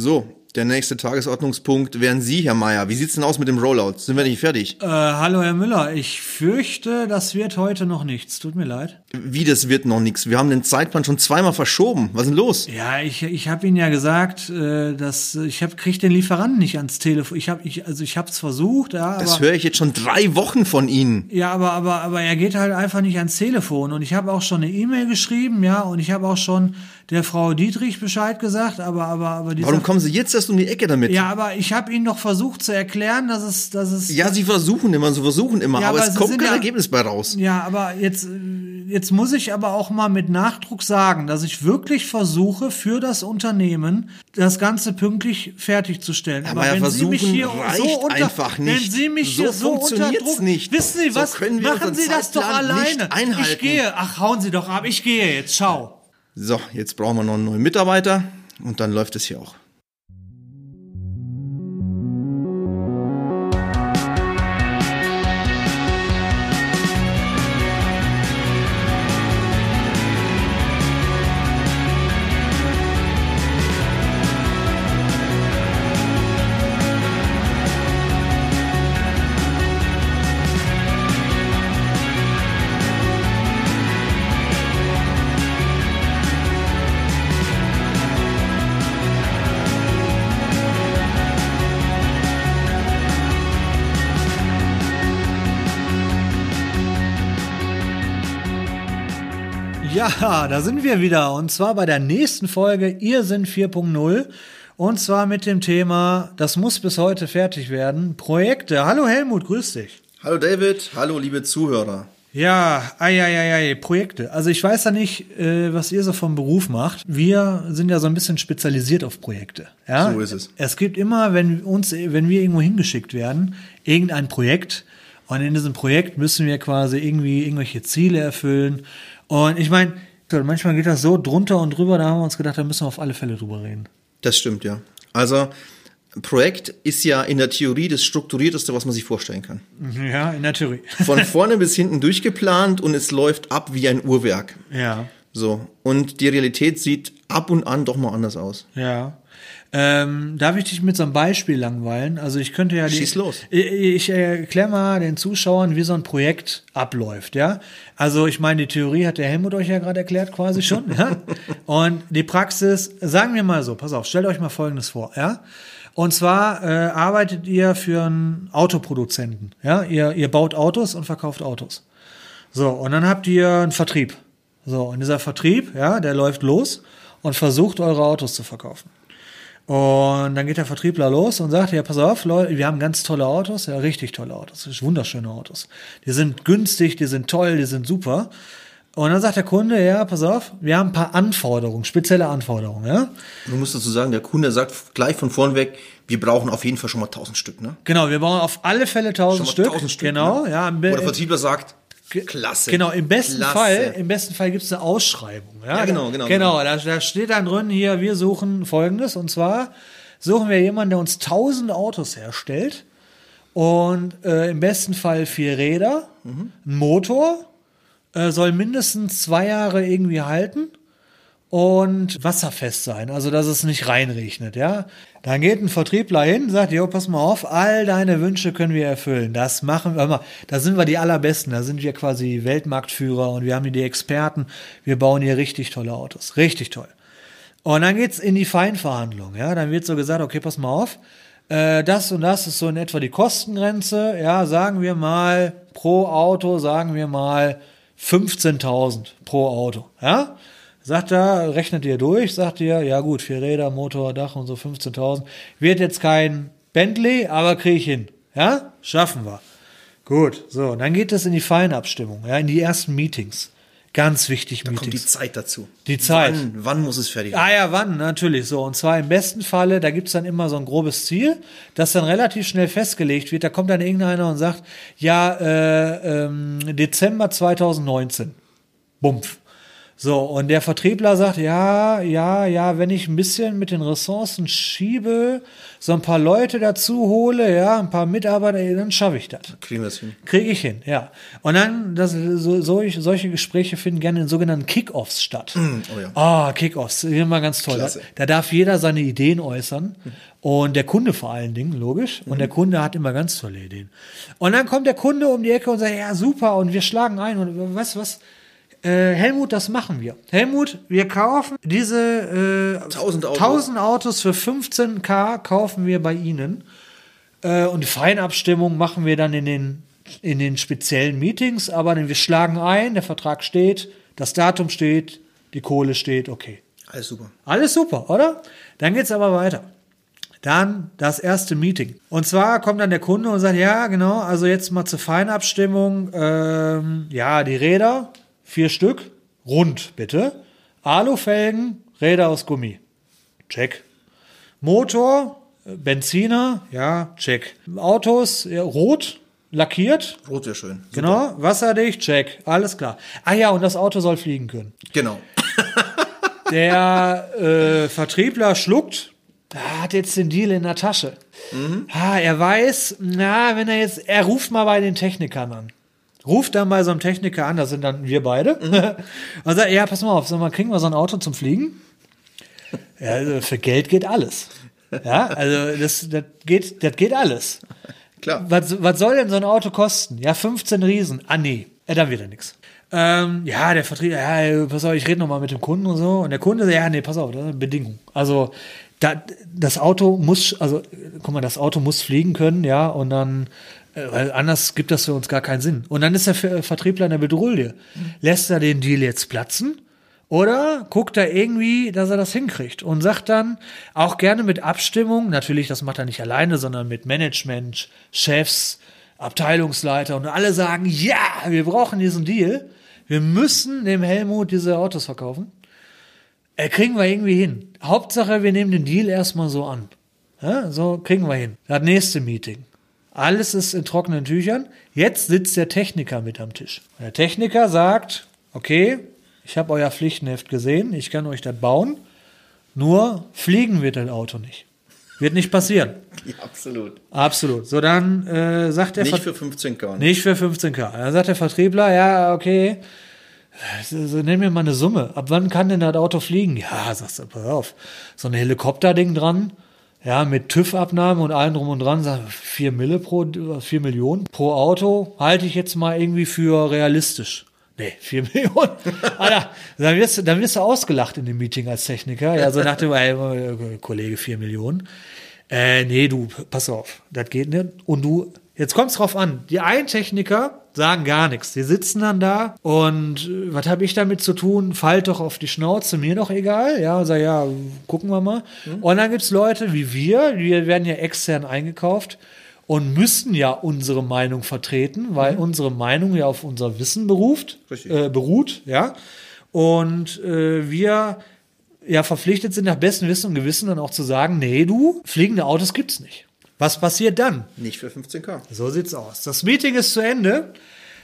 So, der nächste Tagesordnungspunkt wären Sie, Herr Meier. Wie sieht's denn aus mit dem Rollout? Sind wir nicht fertig? Äh, hallo Herr Müller, ich fürchte, das wird heute noch nichts. Tut mir leid. Wie, das wird noch nichts? Wir haben den Zeitplan schon zweimal verschoben. Was ist denn los? Ja, ich, ich habe Ihnen ja gesagt, äh, dass ich hab, krieg den Lieferanten nicht ans Telefon. Ich habe, ich, also ich habe es versucht, ja, Das aber höre ich jetzt schon drei Wochen von Ihnen. ja, aber aber aber er geht halt einfach nicht ans Telefon. Und ich habe auch schon eine E-Mail geschrieben, ja, und ich habe auch schon der Frau Dietrich Bescheid gesagt, aber aber aber die Warum kommen Sie jetzt erst um die Ecke damit? ja, aber ich habe Ihnen doch versucht zu erklären, dass es dass es Ja, Sie versuchen immer, Sie versuchen immer, Ja, aber, aber es kommt kein ja- Ergebnis bei raus. Ja, aber jetzt, äh, jetzt muss ich aber auch mal mit Nachdruck sagen, dass ich wirklich versuche, für das Unternehmen das Ganze pünktlich fertigzustellen. Aber ja, versuchen reicht einfach nicht. Wenn Sie mich So hier so unter Druck, nicht. wissen Sie So was? können wir Machen Sie das doch alleine. Ich gehe. Ach, hauen Sie doch ab. Ich gehe jetzt. Ciao. So, jetzt brauchen wir noch einen neuen Mitarbeiter und dann läuft es hier auch. Ja, da sind wir wieder. Und zwar bei der nächsten Folge Ihr sind 4.0. Und zwar mit dem Thema, das muss bis heute fertig werden, Projekte. Hallo Helmut, grüß dich. Hallo David, hallo liebe Zuhörer. Ja, ei, ei, ei, ei, Projekte. Also ich weiß ja nicht, äh, was ihr so vom Beruf macht. Wir sind ja so ein bisschen spezialisiert auf Projekte. Ja? So ist es. Es gibt immer, wenn uns, wenn wir irgendwo hingeschickt werden, irgendein Projekt. Und in diesem Projekt müssen wir quasi irgendwie irgendwelche Ziele erfüllen. Und ich meine, manchmal geht das so drunter und drüber, da haben wir uns gedacht, da müssen wir auf alle Fälle drüber reden. Das stimmt, ja. Also, ein Projekt ist ja in der Theorie das strukturierteste, was man sich vorstellen kann. Ja, in der Theorie. Von vorne bis hinten durchgeplant und es läuft ab wie ein Uhrwerk. Ja. So. Und die Realität sieht ab und an doch mal anders aus. Ja. Ähm, darf ich dich mit so einem Beispiel langweilen? Also ich könnte ja die, Schieß los. Ich, ich erkläre mal den Zuschauern, wie so ein Projekt abläuft, ja. Also ich meine, die Theorie hat der Helmut euch ja gerade erklärt, quasi schon, ja. Und die Praxis, sagen wir mal so, pass auf, stellt euch mal Folgendes vor, ja. Und zwar äh, arbeitet ihr für einen Autoproduzenten, ja. Ihr, ihr baut Autos und verkauft Autos. So, und dann habt ihr einen Vertrieb. So, und dieser Vertrieb, ja, der läuft los und versucht, eure Autos zu verkaufen. Und dann geht der Vertriebler los und sagt, ja, pass auf, Leute, wir haben ganz tolle Autos, ja, richtig tolle Autos, wunderschöne Autos. Die sind günstig, die sind toll, die sind super. Und dann sagt der Kunde, ja, pass auf, wir haben ein paar Anforderungen, spezielle Anforderungen, ja. Du musst dazu sagen, der Kunde sagt gleich von vorn weg, wir brauchen auf jeden Fall schon mal 1000 Stück, ne? Genau, wir brauchen auf alle Fälle 1000 Schon mal Stück. 1000 Stück, Genau, ne? ja. im Wo Be- der Vertriebler sagt, klasse. Genau, im besten klasse. Fall, im besten Fall gibt es eine Ausschreibung. Ja, Ja, genau, genau, Genau, da, da steht dann drin hier, wir suchen folgendes und zwar suchen wir jemanden, der uns 1000 Autos herstellt und äh, im besten Fall vier Räder, Mhm. ein Motor, äh, soll mindestens zwei Jahre irgendwie halten und wasserfest sein, also dass es nicht reinregnet, ja. Dann geht ein Vertriebler hin, sagt, jo, pass mal auf, all deine Wünsche können wir erfüllen. Das machen wir mal. Da sind wir die allerbesten, da sind wir quasi Weltmarktführer und wir haben hier die Experten. Wir bauen hier richtig tolle Autos, richtig toll. Und dann geht's in die Feinverhandlung, ja. Dann wird so gesagt, okay, pass mal auf, äh, das und das ist so in etwa die Kostengrenze, ja, sagen wir mal pro Auto, sagen wir mal 15.000 pro Auto, ja. Sagt er, rechnet ihr durch, sagt ihr, ja gut, vier Räder, Motor, Dach und so 15.000. Wird jetzt kein Bentley, aber kriege ich hin. Ja, schaffen wir. Gut, so, dann geht es in die Feinabstimmung, ja, in die ersten Meetings. Ganz wichtig Da kommt die Meetings. Zeit dazu. Die Zeit. Wann, wann muss es fertig sein? Ah ja, wann? Natürlich so. Und zwar im besten Falle, da gibt's dann immer so ein grobes Ziel, das dann relativ schnell festgelegt wird. Da kommt dann irgendeiner und sagt, ja, äh, ähm, Dezember 2019. Bumpf. So, und der Vertriebler sagt, ja, ja, ja, wenn ich ein bisschen mit den Ressourcen schiebe, so ein paar Leute dazu hole, ja, ein paar Mitarbeiter, dann schaffe ich das. Kriegen wir das hin. Kriege ich hin, ja. Und dann, das, so, solche, Gespräche finden gerne in sogenannten Kick-Offs statt. oh ja. Ah, Kick-Offs, immer ganz toll. Da, Klasse. da darf jeder seine Ideen äußern. Und der Kunde vor allen Dingen, logisch. Und der Kunde hat immer ganz tolle Ideen. Und dann kommt der Kunde um die Ecke und sagt, ja, super, und wir schlagen ein. Und du was? Äh, Helmut, das machen wir. Helmut, wir kaufen diese äh, 1000 Autos. 1000 Autos für 15k kaufen wir bei Ihnen. Äh, und die Feinabstimmung machen wir dann in den, in den speziellen Meetings, aber wir schlagen ein, der Vertrag steht, das Datum steht, die Kohle steht, okay. Alles super. Alles super, oder? Dann geht's aber weiter. Dann das erste Meeting. Und zwar kommt dann der Kunde und sagt, ja, genau, also jetzt mal zur Feinabstimmung. Ähm, ja, die Räder, vier Stück, rund bitte. Alufelgen, Räder aus Gummi. Check. Motor, äh, Benziner, ja, check. Autos, ja, rot, lackiert, Rot wäre schön. Super. genau. Wasserdicht, check. Alles klar. Ah ja, und das Auto soll fliegen können. Genau. Der äh, Vertriebler schluckt, er hat jetzt den Deal in der Tasche. Ah, er weiß, na, wenn er jetzt, er ruft mal bei den Technikern an. Ruft dann bei so einem Techniker an, das sind dann wir beide. Und sagt, ja, pass mal auf, sag mal, kriegen wir so ein Auto zum Fliegen? Ja, also für Geld geht alles. Ja, also das, das, geht, das geht alles. Klar. Was, was soll denn so ein Auto kosten? Ja, 15 Riesen. Ah, nee, ja, dann wieder nix. Ähm, ja, der Vertrieb, ja, pass auf, ich rede noch mal mit dem Kunden und so. Und der Kunde sagt, ja, nee, pass auf, das ist eine Bedingung. Also, da, das Auto muss, also, guck mal, das Auto muss fliegen können, ja, und dann, äh, weil anders gibt das für uns gar keinen Sinn. Und dann ist der Ver- Vertriebler in der Bedrulle. Lässt er den Deal jetzt platzen? Oder guckt er irgendwie, dass er das hinkriegt und sagt dann auch gerne mit Abstimmung, natürlich, das macht er nicht alleine, sondern mit Management, Chefs, Abteilungsleiter und alle sagen, ja, wir brauchen diesen Deal. Wir müssen dem Helmut diese Autos verkaufen. Äh, kriegen wir irgendwie hin. Hauptsache, wir nehmen den Deal erstmal so an. Ja, so kriegen wir hin. Das nächste Meeting. Alles ist in trockenen Tüchern. Jetzt sitzt der Techniker mit am Tisch. Der Techniker sagt, okay, ich habe euer Pflichtenheft gesehen, ich kann euch das bauen, nur fliegen wird das Auto nicht. Wird nicht passieren. Ja, absolut. Absolut. So, dann äh, sagt der Nicht Ver- für 15k. nicht für 15k. Dann sagt der Vertriebler, ja, okay, so, nenn mir mal eine Summe. Ab wann kann denn das Auto fliegen? Ja, sagst du, pass auf. So ein Helikopterding dran, ja, mit TÜV-Abnahme und allem drum und dran, sag, 4 Mille pro, 4 Millionen pro Auto, halte ich jetzt mal irgendwie für realistisch. Nee, 4 Millionen. Alter, dann wirst, du- dann wirst du ausgelacht in dem Meeting als Techniker. Ja, so nach dem, ey, Kollege, 4 Millionen. Äh, nee, du, pass auf, das geht nicht. Und du, jetzt kommt's drauf an. Die einen Techniker sagen gar nichts. Die sitzen dann da und äh, was habe ich damit zu tun? Fallt doch auf die Schnauze, mir doch egal. Ja, und sag, ja, gucken wir mal. Und dann gibt's Leute wie wir, wir werden ja extern eingekauft und müssen ja unsere Meinung vertreten, weil unsere Meinung ja auf unser Wissen beruft, äh, beruht, ja. Und äh, wir ja verpflichtet sind, nach bestem Wissen und Gewissen dann auch zu sagen, nee, du, fliegende Autos gibt's nicht. Was passiert dann? Nicht für 15k. So sieht's aus. Das Meeting ist zu Ende.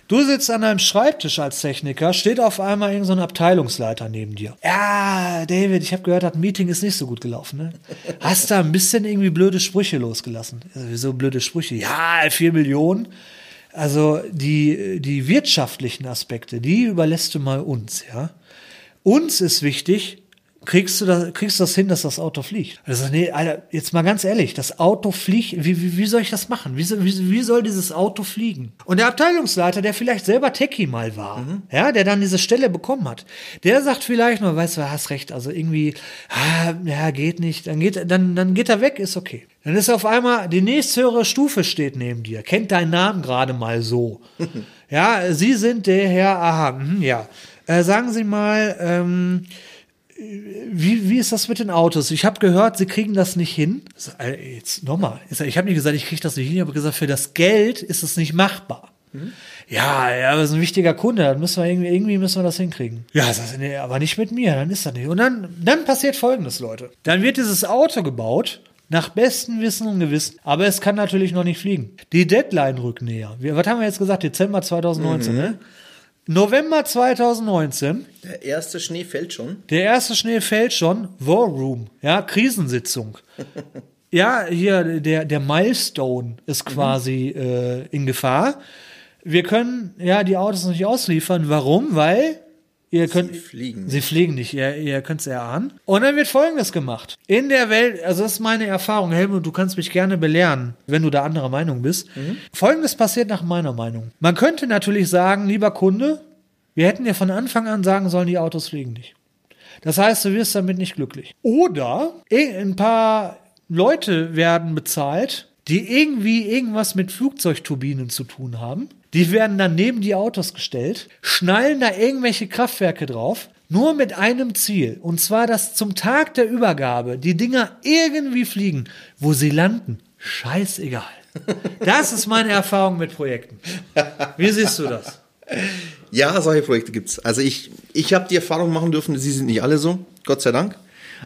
Du sitzt an deinem Schreibtisch als Techniker, steht auf einmal irgendein so ein Abteilungsleiter neben dir. Ja, David, ich habe gehört, das Meeting ist nicht so gut gelaufen. Ne? Hast da ein bisschen irgendwie blöde Sprüche losgelassen. Also, Wieso blöde Sprüche? Ja, vier Millionen. Also die, die wirtschaftlichen Aspekte, die überlässt du mal uns, ja. Uns ist wichtig, kriegst du das, kriegst du das hin, dass das Auto fliegt? Also, nee, Alter, jetzt mal ganz ehrlich, das Auto fliegt, wie, wie, wie soll ich das machen? Wie, soll- wie, wie soll dieses Auto fliegen? Und der Abteilungsleiter, der vielleicht selber Techie mal war, ja, der dann diese Stelle bekommen hat, der sagt vielleicht nur, weißt du, hast recht, also irgendwie, ah, ja, geht nicht, dann geht, dann, dann geht er weg, ist okay. Dann ist auf einmal, die nächsthöhere Stufe steht neben dir, kennt deinen Namen gerade mal so. ja, Sie sind der Herr, aha, mhm, ja. Äh, sagen Sie mal, ähm, wie, wie ist das mit den Autos? Ich habe gehört, sie kriegen das nicht hin. Äh, Jetzt nochmal. Ich habe nicht gesagt, ich kriege das nicht hin, ich habe gesagt, für das Geld ist es nicht machbar. Ja, ja, das ist ein wichtiger Kunde, dann müssen wir irgendwie, irgendwie müssen wir das hinkriegen. Ja, das ist, nee, aber nicht mit mir, dann ist das nicht. Und dann, dann passiert folgendes, Leute. Dann wird dieses Auto gebaut, nach bestem Wissen und Gewissen, aber es kann natürlich noch nicht fliegen. Die Deadline rückt näher. Wir, was haben wir jetzt gesagt? Dezember 2019, ne? November 2019. Der erste Schnee fällt schon. Der erste Schnee fällt schon. War Room, ja, Krisensitzung. ja, hier der, der Milestone ist quasi mhm. äh, in Gefahr. Wir können ja die Autos nicht ausliefern. Warum? Weil Ihr könnt, sie fliegen. Sie fliegen nicht, ihr, ihr könnt es erahnen. Und dann wird Folgendes gemacht. In der Welt, also das ist meine Erfahrung, Helmut, du kannst mich gerne belehren, wenn du da anderer Meinung bist. Mhm. Folgendes passiert nach meiner Meinung. Man könnte natürlich sagen, lieber Kunde, wir hätten dir von Anfang an sagen sollen, die Autos fliegen nicht. Das heißt, du wirst damit nicht glücklich. Oder ein paar Leute werden bezahlt, die irgendwie irgendwas mit Flugzeugturbinen zu tun haben. Die werden dann neben die Autos gestellt, schnallen da irgendwelche Kraftwerke drauf, nur mit einem Ziel. Und zwar, dass zum Tag der Übergabe die Dinger irgendwie fliegen. Wo sie landen, scheißegal. Das ist meine Erfahrung mit Projekten. Wie siehst du das? Ja, solche Projekte gibt's. Also ich, ich habe die Erfahrung machen dürfen, sie sind nicht alle so, Gott sei Dank.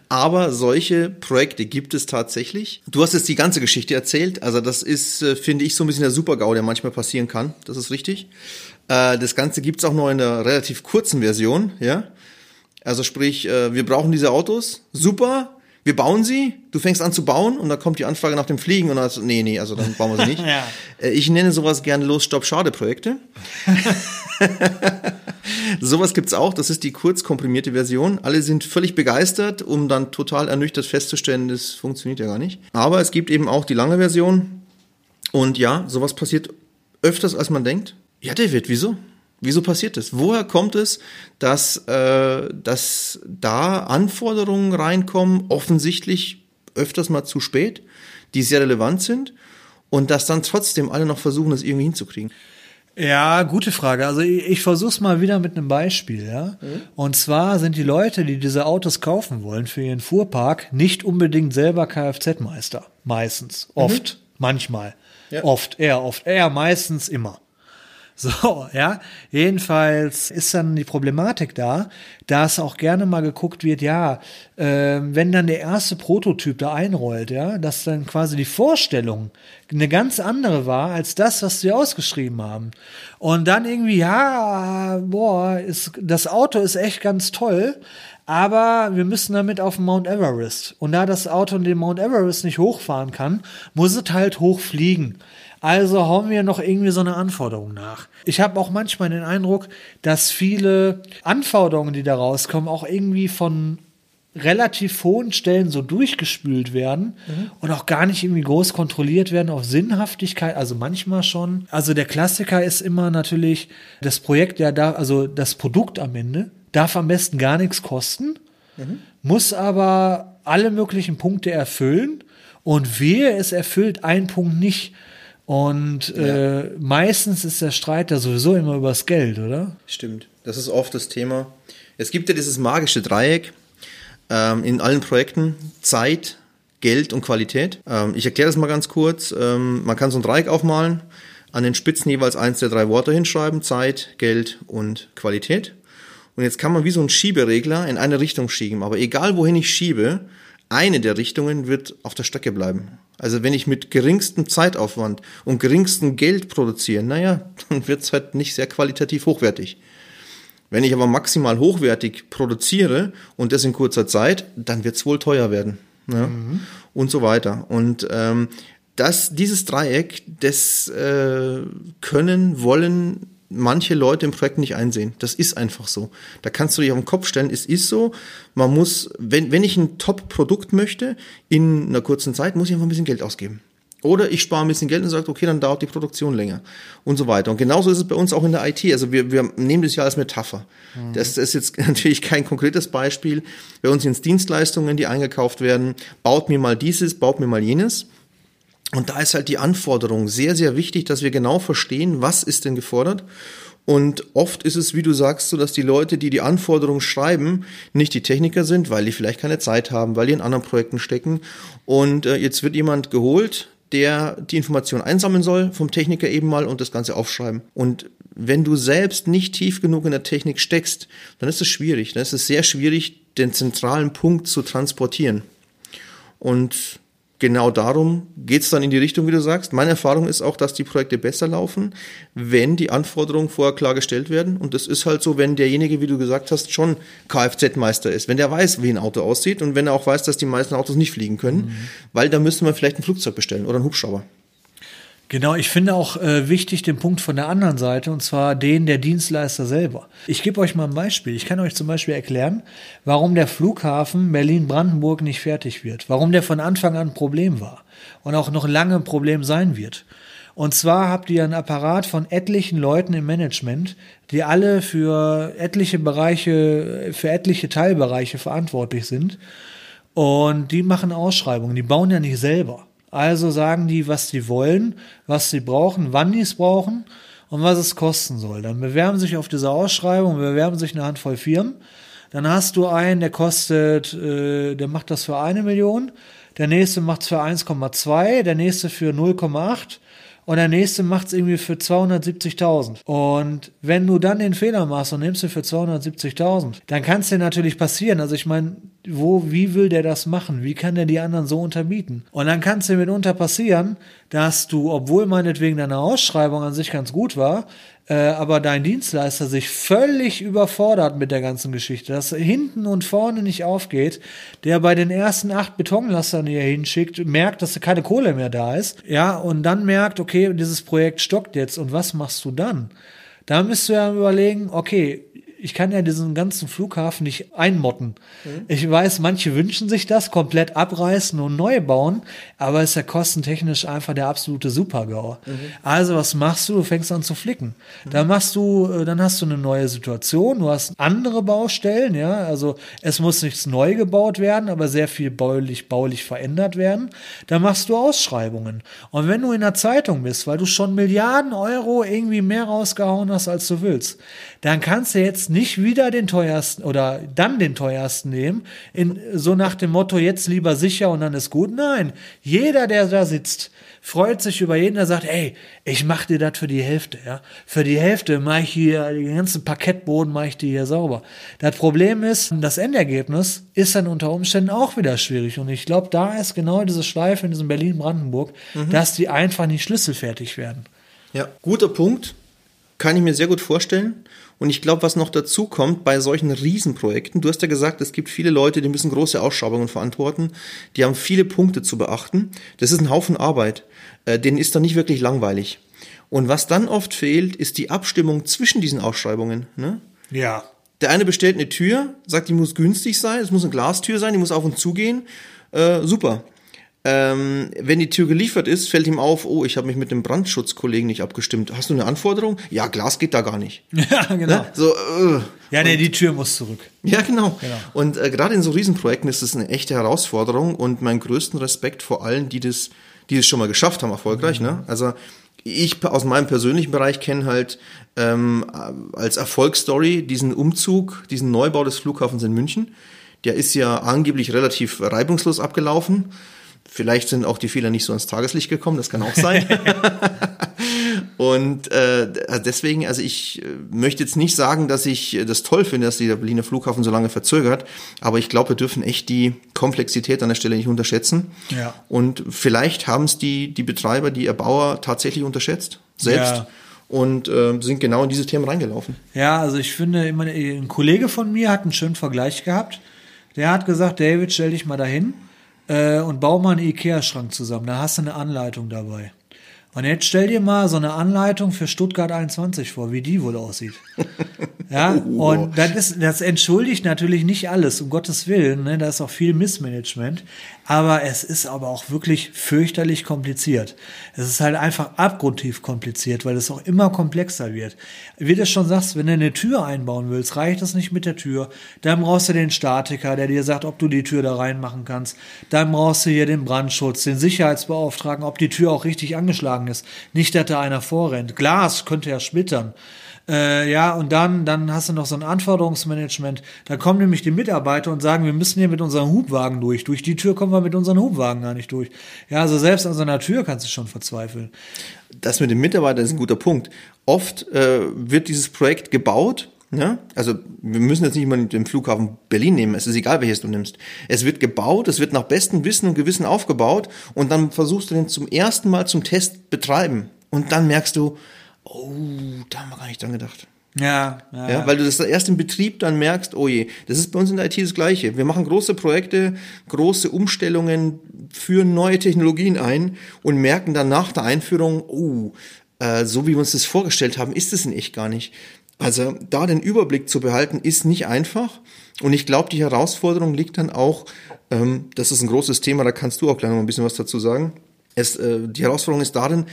Aber solche Projekte gibt es tatsächlich. Du hast jetzt die ganze Geschichte erzählt. Also das ist, äh, finde ich, so ein bisschen der Super-GAU, der manchmal passieren kann. Das ist richtig. Äh, das Ganze gibt's auch noch in einer relativ kurzen Version. Ja, Also sprich, äh, wir brauchen diese Autos. Super, wir bauen sie, du fängst an zu bauen und dann kommt die Anfrage nach dem Fliegen und dann so, nee, nee, also dann bauen wir sie nicht. ja. Ich nenne sowas gerne Los, Stopp, Schade Projekte. Sowas gibt's auch, das ist die kurz komprimierte Version. Alle sind völlig begeistert, um dann total ernüchtert festzustellen, das funktioniert ja gar nicht. Aber es gibt eben auch die lange Version. Und ja, sowas passiert öfters, als man denkt. Ja, David, wieso? Wieso passiert das? Woher kommt es, dass, äh, dass da Anforderungen reinkommen, offensichtlich öfters mal zu spät, die sehr relevant sind und dass dann trotzdem alle noch versuchen, das irgendwie hinzukriegen? Ja, gute Frage. Also ich, ich versuche es mal wieder mit einem Beispiel. Ja? Mhm. Und zwar sind die Leute, die diese Autos kaufen wollen für ihren Fuhrpark, nicht unbedingt selber Kfz-Meister. Meistens. Mhm. Oft. Mhm. Manchmal. Ja. Oft. Eher oft. Eher meistens immer. So, ja. Jedenfalls ist dann die Problematik da, dass auch gerne mal geguckt wird, ja, äh, wenn dann der erste Prototyp da einrollt, ja, dass dann quasi die Vorstellung eine ganz andere war als das, was sie ausgeschrieben haben. Und dann irgendwie, ja, boah, ist, das Auto ist echt ganz toll, aber wir müssen damit auf Mount Everest. Und da das Auto den Mount Everest nicht hochfahren kann, muss es halt hochfliegen. Also hauen wir noch irgendwie so eine Anforderung nach. Ich habe auch manchmal den Eindruck, dass viele Anforderungen, die da rauskommen, auch irgendwie von relativ hohen Stellen so durchgespült werden mhm. und auch gar nicht irgendwie groß kontrolliert werden auf Sinnhaftigkeit, also manchmal schon. Also der Klassiker ist immer natürlich das Projekt, ja da, also das Produkt am Ende darf am besten gar nichts kosten, mhm. muss aber alle möglichen Punkte erfüllen und wehe, es erfüllt einen Punkt nicht, und äh, ja. meistens ist der Streit da sowieso immer übers Geld, oder? Stimmt. Das ist oft das Thema. Es gibt ja dieses magische Dreieck ähm, in allen Projekten. Zeit, Geld und Qualität. Ähm, ich erkläre das mal ganz kurz. Ähm, man kann so ein Dreieck aufmalen, an den Spitzen jeweils eins der drei Worte hinschreiben. Zeit, Geld und Qualität. Und jetzt kann man wie so ein Schieberegler in eine Richtung schieben. Aber egal wohin ich schiebe, eine der Richtungen wird auf der Strecke bleiben. Also wenn ich mit geringstem Zeitaufwand und geringstem Geld produziere, naja, dann wird's halt nicht sehr qualitativ hochwertig. Wenn ich aber maximal hochwertig produziere und das in kurzer Zeit, dann wird's wohl teuer werden. Ja? Mhm. Und so weiter. Und ähm, das, dieses Dreieck, das äh, können, wollen manche Leute im Projekt nicht einsehen. Das ist einfach so. Da kannst du dich auf den Kopf stellen, es ist so. Man muss, wenn, wenn ich ein Top-Produkt möchte, in einer kurzen Zeit, muss ich einfach ein bisschen Geld ausgeben. Oder ich spare ein bisschen Geld und sage, okay, dann dauert die Produktion länger und so weiter. Und genauso ist es bei uns auch in der IT. Also wir, wir nehmen das ja als Metapher. Mhm. Das ist jetzt natürlich kein konkretes Beispiel. Bei uns sind es Dienstleistungen, die eingekauft werden. Baut mir mal dieses, baut mir mal jenes. Und da ist halt die Anforderung sehr, sehr wichtig, dass wir genau verstehen, was ist denn gefordert. Und oft ist es, wie du sagst, so, dass die Leute, die die Anforderungen schreiben, nicht die Techniker sind, weil die vielleicht keine Zeit haben, weil die in anderen Projekten stecken. Und äh, jetzt wird jemand geholt, der die Information einsammeln soll, vom Techniker eben mal und das Ganze aufschreiben. Und wenn du selbst nicht tief genug in der Technik steckst, dann ist es schwierig. Dann ist es sehr schwierig, den zentralen Punkt zu transportieren. Und genau darum geht es dann in die Richtung, wie du sagst. Meine Erfahrung ist auch, dass die Projekte besser laufen, wenn die Anforderungen vorher klar gestellt werden. Und das ist halt so, wenn derjenige, wie du gesagt hast, schon Kfz-Meister ist, wenn der weiß, wie ein Auto aussieht und wenn er auch weiß, dass die meisten Autos nicht fliegen können, mhm. weil da müsste man vielleicht ein Flugzeug bestellen oder einen Hubschrauber. Genau, ich finde auch äh, wichtig den Punkt von der anderen Seite, und zwar den der Dienstleister selber. Ich gebe euch mal ein Beispiel. Ich kann euch zum Beispiel erklären, warum der Flughafen Berlin-Brandenburg nicht fertig wird, warum der von Anfang an ein Problem war und auch noch lange ein Problem sein wird. Und zwar habt ihr einen Apparat von etlichen Leuten im Management, die alle für etliche Bereiche, für etliche Teilbereiche verantwortlich sind. Und die machen Ausschreibungen, die bauen ja nicht selber. Also sagen die, was sie wollen, was sie brauchen, wann die es brauchen und was es kosten soll. Dann bewerben sich auf diese Ausschreibung, bewerben sich eine Handvoll Firmen. Dann hast du einen, der kostet, äh, der macht das für eine Million, der nächste macht es für 1,2, der nächste für 0,8 und der nächste macht es irgendwie für 270.000. Und wenn du dann den Fehler machst und nimmst du für 270.000, dann kann es dir natürlich passieren. Also ich meine, wo, wie will der das machen? Wie kann der die anderen so unterbieten? Und dann kann es dir mitunter passieren, dass du, obwohl meinetwegen deine Ausschreibung an sich ganz gut war, äh, aber dein Dienstleister sich völlig überfordert mit der ganzen Geschichte, dass hinten und vorne nicht aufgeht, der bei den ersten acht Betonlastern, die er hinschickt, merkt, dass keine Kohle mehr da ist, ja, und dann merkt, okay, dieses Projekt stockt jetzt und was machst du dann? Da müsst du ja überlegen, okay, ich kann ja diesen ganzen Flughafen nicht einmotten. Mhm. Ich weiß, manche wünschen sich das, komplett abreißen und neu bauen, aber ist ja kostentechnisch einfach der absolute Supergau. Mhm. Also was machst du? Du fängst an zu flicken. Mhm. Dann machst du, äh, dann hast du eine neue Situation, du hast andere Baustellen, ja, also es muss nichts neu gebaut werden, aber sehr viel baulich, baulich verändert werden. Dann machst du Ausschreibungen. Und wenn du in der Zeitung bist, weil du schon Milliarden Euro irgendwie mehr rausgehauen hast, als du willst, dann kannst du jetzt nicht wieder den teuersten oder dann den teuersten nehmen, in, so nach dem Motto, jetzt lieber sicher und dann ist gut. Nein, jeder, der da sitzt, freut sich über jeden, der sagt, ey, ich mach dir das für die Hälfte, ja. Für die Hälfte mache ich hier, den ganzen Parkettboden mache ich dir hier sauber. Das Problem ist, das Endergebnis ist dann unter Umständen auch wieder schwierig. Und ich glaube, da ist genau diese Schleife in diesem Berlin-Brandenburg, mhm. dass die einfach nicht schlüsselfertig werden. Ja, guter Punkt. Kann ich mir sehr gut vorstellen. Und ich glaube, was noch dazu kommt bei solchen Riesenprojekten, du hast ja gesagt, es gibt viele Leute, die müssen große Ausschreibungen verantworten, die haben viele Punkte zu beachten. Das ist ein Haufen Arbeit. Äh, denen ist dann nicht wirklich langweilig. Und was dann oft fehlt, ist die Abstimmung zwischen diesen Ausschreibungen. Ne? Ja. Der eine bestellt eine Tür, sagt, die muss günstig sein, es muss eine Glastür sein, die muss auf und zu gehen. Äh, super. Ähm, wenn die Tür geliefert ist, fällt ihm auf, oh, ich habe mich mit dem Brandschutzkollegen nicht abgestimmt. Hast du eine Anforderung? Ja, Glas geht da gar nicht. Ja, genau. Ne? So, äh, ja, nee, die Tür muss zurück. Ja, genau. genau. Und äh, gerade in so Riesenprojekten ist das eine echte Herausforderung und mein größten Respekt vor allen, die das, die das schon mal geschafft haben, erfolgreich. Mhm. Ne? Also ich aus meinem persönlichen Bereich kenne halt ähm, als Erfolgsstory diesen Umzug, diesen Neubau des Flughafens in München. Der ist ja angeblich relativ reibungslos abgelaufen. Vielleicht sind auch die Fehler nicht so ins Tageslicht gekommen, das kann auch sein. und äh, also deswegen, also ich äh, möchte jetzt nicht sagen, dass ich das toll finde, dass der Berliner Flughafen so lange verzögert, aber ich glaube, wir dürfen echt die Komplexität an der Stelle nicht unterschätzen. Ja. Und vielleicht haben es die, die Betreiber, die Erbauer tatsächlich unterschätzt, selbst. Ja und äh, sind genau in diese Themen reingelaufen. Ja, also ich finde, immer, ein Kollege von mir hat einen schönen Vergleich gehabt. Der hat gesagt, David, stell dich mal dahin äh, und bau mal einen Ikea-Schrank zusammen. Da hast du eine Anleitung dabei. Und jetzt stell dir mal so eine Anleitung für Stuttgart 21 vor, wie die wohl aussieht. Ja, und das, ist, das entschuldigt natürlich nicht alles, um Gottes Willen. Ne? Da ist auch viel Missmanagement. Aber es ist aber auch wirklich fürchterlich kompliziert. Es ist halt einfach abgrundtief kompliziert, weil es auch immer komplexer wird. Wie du schon sagst, wenn du eine Tür einbauen willst, reicht das nicht mit der Tür. Dann brauchst du den Statiker, der dir sagt, ob du die Tür da reinmachen kannst. Dann brauchst du hier den Brandschutz, den Sicherheitsbeauftragten, ob die Tür auch richtig angeschlagen ist. Nicht, dass da einer vorrennt. Glas könnte ja splittern. Äh, ja, und dann, dann hast du noch so ein Anforderungsmanagement. Da kommen nämlich die Mitarbeiter und sagen, wir müssen hier mit unserem Hubwagen durch. Durch die Tür kommen wir mit unseren Hubwagen gar nicht durch. Ja, also selbst an so einer Tür kannst du schon verzweifeln. Das mit den Mitarbeitern ist ein guter Punkt. Oft äh, wird dieses Projekt gebaut Ja? Also wir müssen jetzt nicht mal den Flughafen Berlin nehmen, es ist egal, welches du nimmst. Es wird gebaut, es wird nach bestem Wissen und Gewissen aufgebaut und dann versuchst du den zum ersten Mal zum Test betreiben. Und dann merkst du, oh, da haben wir gar nicht dran gedacht. Ja, ja, Ja, weil du das erst im Betrieb dann merkst, oh je, das ist bei uns in der IT das Gleiche. Wir machen große Projekte, große Umstellungen, führen neue Technologien ein und merken dann nach der Einführung, oh, äh, so wie wir uns das vorgestellt haben, ist es in echt gar nicht. Also da den Überblick zu behalten, ist nicht einfach. Und ich glaube, die Herausforderung liegt dann auch, ähm, das ist ein großes Thema, da kannst du auch gleich noch ein bisschen was dazu sagen. Es, äh, die Herausforderung ist darin,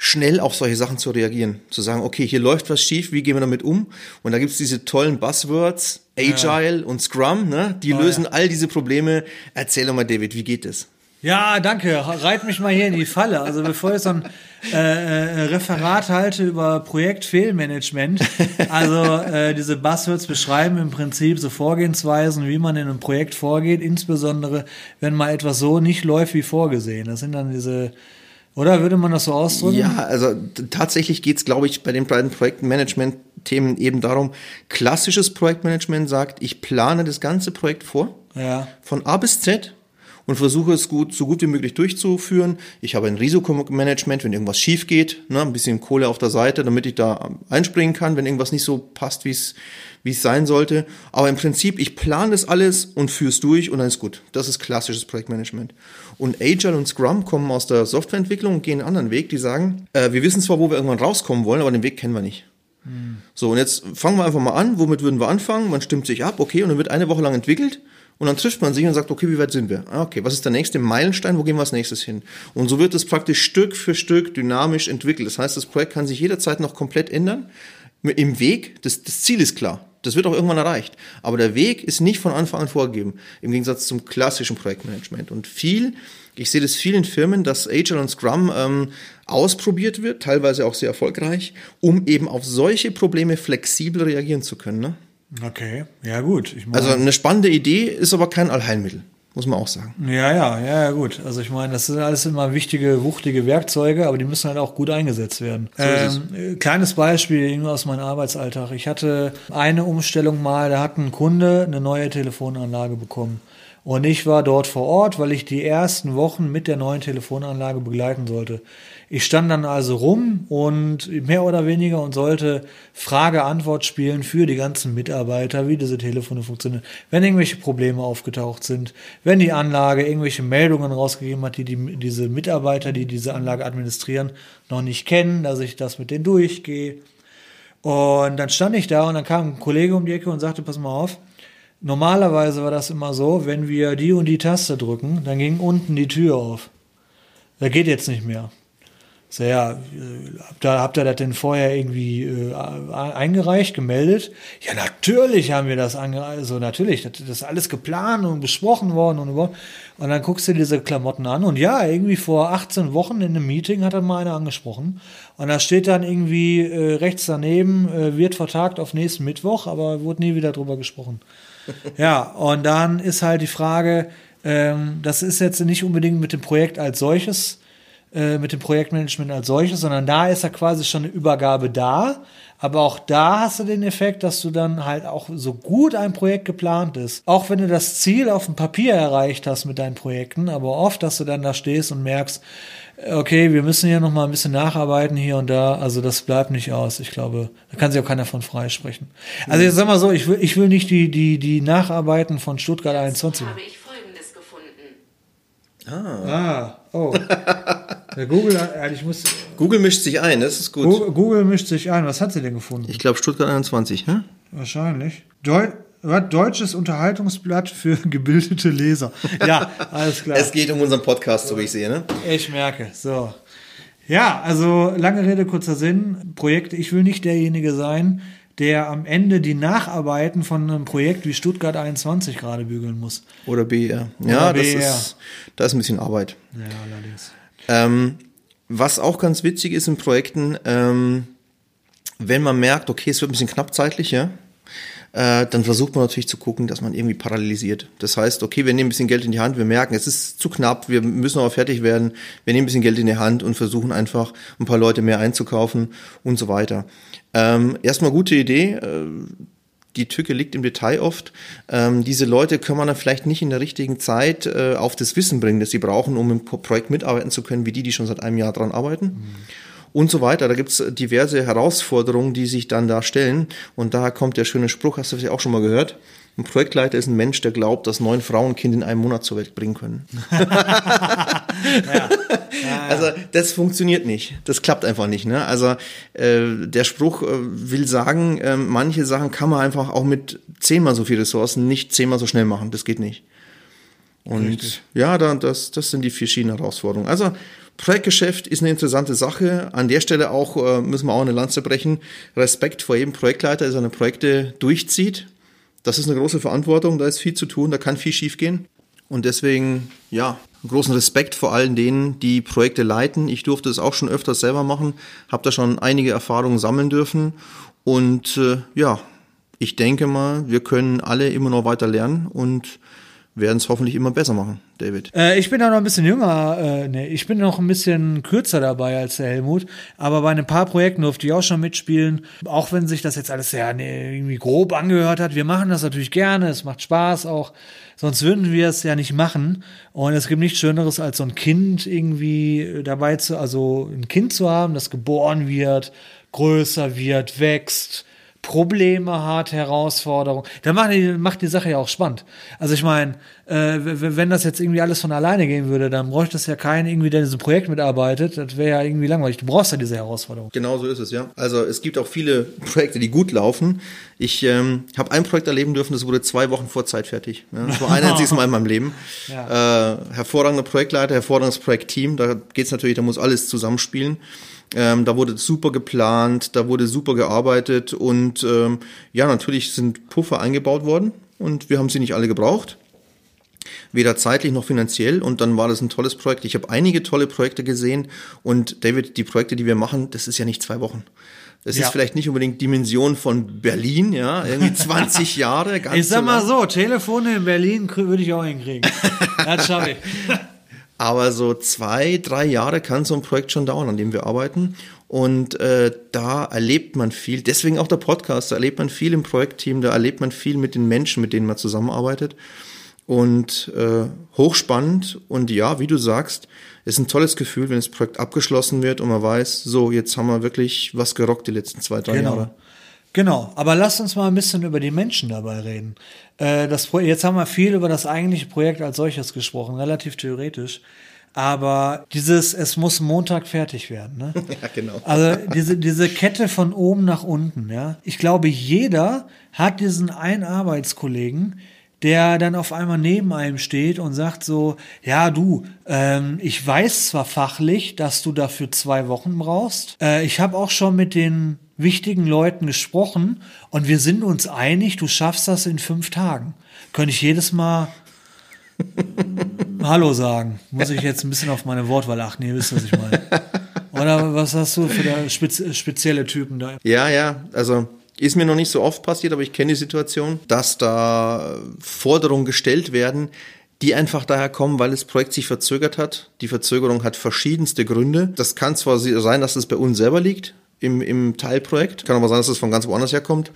schnell auf solche Sachen zu reagieren. Zu sagen, okay, hier läuft was schief, wie gehen wir damit um? Und da gibt's diese tollen Buzzwords, Agile und Scrum, ne? die Oh, lösen ja. all diese Probleme. Erzähl doch mal, David, wie geht es? Ja, danke. Reit mich mal hier in die Falle. Also bevor ich so ein äh, äh, Referat halte über Projektfehlmanagement, also äh, diese Buzzwords beschreiben im Prinzip so Vorgehensweisen, wie man in einem Projekt vorgeht, insbesondere wenn mal etwas so nicht läuft wie vorgesehen. Das sind dann diese, oder würde man das so ausdrücken? Ja, also tatsächlich geht's, glaube ich, bei den beiden Projektmanagement-Themen eben darum, klassisches Projektmanagement sagt, ich plane das ganze Projekt vor, Ja. von A bis Z und versuche es gut, so gut wie möglich durchzuführen. Ich habe ein Risikomanagement, wenn irgendwas schief geht, ne, ein bisschen Kohle auf der Seite, damit ich da einspringen kann, wenn irgendwas nicht so passt, wie es wie es sein sollte. Aber im Prinzip, ich plane das alles und führe es durch und dann ist gut. Das ist klassisches Projektmanagement. Und Agile und Scrum kommen aus der Softwareentwicklung und gehen einen anderen Weg. Die sagen, äh, wir wissen zwar, wo wir irgendwann rauskommen wollen, aber den Weg kennen wir nicht. So, und jetzt fangen wir einfach mal an. Womit würden wir anfangen? Man stimmt sich ab, okay, und dann wird eine Woche lang entwickelt. Und dann trifft man sich und sagt, okay, wie weit sind wir? Ah, okay, was ist der nächste Meilenstein? Wo gehen wir als nächstes hin? Und so wird es praktisch Stück für Stück dynamisch entwickelt. Das heißt, das Projekt kann sich jederzeit noch komplett ändern. Im Weg, das, das Ziel ist klar. Das wird auch irgendwann erreicht. Aber der Weg ist nicht von Anfang an vorgegeben. Im Gegensatz zum klassischen Projektmanagement. Und viel, ich sehe das viel in Firmen, dass Agile und Scrum ähm, ausprobiert wird, teilweise auch sehr erfolgreich, um eben auf solche Probleme flexibel reagieren zu können. Ne? Okay, ja gut. Also eine spannende Idee ist aber kein Allheilmittel, muss man auch sagen. Ja, ja, ja, ja, gut. Also ich meine, das sind alles immer wichtige, wuchtige Werkzeuge, aber die müssen halt auch gut eingesetzt werden. So ähm, äh, kleines Beispiel nur aus meinem Arbeitsalltag. Ich hatte eine Umstellung mal, da hat ein Kunde eine neue Telefonanlage bekommen. Und ich war dort vor Ort, weil ich die ersten Wochen mit der neuen Telefonanlage begleiten sollte. Ich stand dann also rum und mehr oder weniger und sollte Frage-Antwort spielen für die ganzen Mitarbeiter, wie diese Telefone funktionieren, wenn irgendwelche Probleme aufgetaucht sind, wenn die Anlage irgendwelche Meldungen rausgegeben hat, die, die diese Mitarbeiter, die diese Anlage administrieren, noch nicht kennen, dass ich das mit denen durchgehe. Und dann stand ich da und dann kam ein Kollege um die Ecke und sagte, pass mal auf, normalerweise war das immer so, wenn wir die und die Taste drücken, dann ging unten die Tür auf. Das geht jetzt nicht mehr. So, ja, äh, habt ihr, habt ihr das denn vorher irgendwie äh, eingereicht, gemeldet? Ja, natürlich haben wir das angereicht. Also natürlich, das, das ist alles geplant und besprochen worden und überhaupt. Und dann guckst du dir diese Klamotten an und ja, irgendwie vor 18 Wochen in einem Meeting hat er mal einer angesprochen. Und da steht dann irgendwie äh, rechts daneben, äh, wird vertagt auf nächsten Mittwoch, aber wurde nie wieder drüber gesprochen. Ja, und dann ist halt die Frage, ähm, das ist jetzt nicht unbedingt mit dem Projekt als solches, äh, mit dem Projektmanagement als solches, sondern da ist ja quasi schon eine Übergabe da. Aber auch da hast du den Effekt, dass du dann halt auch so gut ein Projekt geplant ist. Auch wenn du das Ziel auf dem Papier erreicht hast mit deinen Projekten, aber oft, dass du dann da stehst und merkst, okay, wir müssen hier noch mal ein bisschen nacharbeiten hier und da. Also das bleibt nicht aus. Ich glaube, da kann sich auch keiner von freisprechen. Also jetzt sag mal so, ich will, ich will nicht die, die, die Nacharbeiten von Stuttgart 21. habe ich. Ah, oh. Der Google, ich muss, Google mischt sich ein, das ist gut. Google, Google mischt sich ein. Was hat sie denn gefunden? Ich glaube Stuttgart 21, ne? Wahrscheinlich. Deu was? Deutsches Unterhaltungsblatt für gebildete Leser. Ja, alles klar. Es geht um unseren Podcast, so wie ich sehe, ne? Ich merke. So. Ja, also lange Rede, kurzer Sinn. Projekt, ich will nicht derjenige sein, der am Ende die Nacharbeiten von einem Projekt wie Stuttgart 21 gerade bügeln muss. Oder BR. Ja, das BR. ist, da ist ein bisschen Arbeit. Ja, allerdings. Ähm, was auch ganz witzig ist in Projekten, ähm, wenn man merkt, okay, es wird ein bisschen knapp zeitlich, ja, äh, dann versucht man natürlich zu gucken, dass man irgendwie parallelisiert. Das heißt, okay, wir nehmen ein bisschen Geld in die Hand, wir merken, es ist zu knapp, wir müssen aber fertig werden, wir nehmen ein bisschen Geld in die Hand und versuchen einfach ein paar Leute mehr einzukaufen und so weiter. Ähm, erstmal gute Idee. Äh, die Tücke liegt im Detail oft. Ähm, diese Leute kann man dann vielleicht nicht in der richtigen Zeit äh, auf das Wissen bringen, das sie brauchen, um im Projekt mitarbeiten zu können, wie die, die schon seit einem Jahr dran arbeiten. Mhm. Und so weiter. Da gibt's diverse Herausforderungen, die sich dann da stellen. Und daher kommt der schöne Spruch, hast du vielleicht auch schon mal gehört. Ein Projektleiter ist ein Mensch, der glaubt, dass neun Frauenkind in einem Monat zur Welt bringen können. ja. Ja, ja. Also das funktioniert nicht. Das klappt einfach nicht. Ne? Also äh, der Spruch äh, will sagen, äh, manche Sachen kann man einfach auch mit zehnmal so viel Ressourcen nicht zehnmal so schnell machen. Das geht nicht. Und Richtig. ja, da, das, das sind die verschiedenen Herausforderungen. Also Projektgeschäft ist eine interessante Sache. An der Stelle auch äh, müssen wir auch eine Lanze brechen. Respekt vor jedem Projektleiter, der seine Projekte durchzieht das ist eine große Verantwortung, da ist viel zu tun, da kann viel schiefgehen. Und deswegen, ja, großen Respekt vor allen denen, die Projekte leiten. Ich durfte es auch schon öfters selber machen, habe da schon einige Erfahrungen sammeln dürfen. Und äh, ja, ich denke mal, wir können alle immer noch weiter lernen und werden es hoffentlich immer besser machen, David. Äh, ich bin da noch ein bisschen jünger, äh, nee, ich bin noch ein bisschen kürzer dabei als der Helmut, aber bei ein paar Projekten durfte ich auch schon mitspielen, auch wenn sich das jetzt alles sehr nee, irgendwie grob angehört hat. Wir machen das natürlich gerne, es macht Spaß auch, sonst würden wir es ja nicht machen. Und es gibt nichts Schöneres, als so ein Kind irgendwie dabei zu, also ein Kind zu haben, das geboren wird, größer wird, wächst, Probleme hat, Herausforderungen. Da macht die, macht die Sache ja auch spannend. Also ich meine, äh, wenn das jetzt irgendwie alles von alleine gehen würde, dann bräuchte es ja keinen irgendwie, der in diesem Projekt mitarbeitet. Das wäre ja irgendwie langweilig. Du brauchst ja diese Herausforderung. Genau so ist es, ja. Also es gibt auch viele Projekte, die gut laufen. Ich ähm, habe ein Projekt erleben dürfen, das wurde zwei Wochen vor Zeit fertig. Ja, das war ein einziges Mal in meinem Leben. Ja. Äh, hervorragender Projektleiter, hervorragendes Projektteam. Da geht's natürlich, da muss alles zusammenspielen. Ähm, da wurde super geplant, da wurde super gearbeitet und ähm, ja, natürlich sind Puffer eingebaut worden und wir haben sie nicht alle gebraucht. Weder zeitlich noch finanziell und dann war das ein tolles Projekt. Ich habe einige tolle Projekte gesehen und David, die Projekte, die wir machen, das ist ja nicht zwei Wochen. Das ja. ist vielleicht nicht unbedingt Dimension von Berlin, ja, irgendwie 20 Jahre. Ganz ich sag mal so, Telefone in Berlin würde ich auch hinkriegen. Das schaffe ich. Aber so zwei, drei Jahre kann so ein Projekt schon dauern, an dem wir arbeiten. Und äh, da erlebt man viel. Deswegen auch der Podcast. Da erlebt man viel im Projektteam. Da erlebt man viel mit den Menschen, mit denen man zusammenarbeitet. Und äh, hochspannend. Und ja, wie du sagst, ist ein tolles Gefühl, wenn das Projekt abgeschlossen wird und man weiß, so, jetzt haben wir wirklich was gerockt die letzten zwei, drei genau. Jahre. Genau, aber lasst uns mal ein bisschen über die Menschen dabei reden. Äh, das jetzt haben wir viel über das eigentliche Projekt als solches gesprochen, relativ theoretisch. Aber dieses, es muss Montag fertig werden. Ne? Ja, genau. Also diese, diese Kette von oben nach unten, ja. Ich glaube, jeder hat diesen einen Arbeitskollegen, der dann auf einmal neben einem steht und sagt so, ja du, ähm, ich weiß zwar fachlich, dass du dafür zwei Wochen brauchst. Äh, ich habe auch schon mit den wichtigen Leuten gesprochen und wir sind uns einig, du schaffst das in fünf Tagen. Könnte ich jedes Mal Hallo sagen. Muss ich jetzt ein bisschen auf meine Wortwahl achten, ihr wisst, was ich meine. Oder was hast du für spezielle Typen da? Ja, ja, also ist mir noch nicht so oft passiert, aber ich kenne die Situation, dass da Forderungen gestellt werden, die einfach daher kommen, weil das Projekt sich verzögert hat. Die Verzögerung hat verschiedenste Gründe. Das kann zwar sein, dass es bei uns selber liegt, im, im Teilprojekt. Kann aber sein, dass es von ganz woanders herkommt.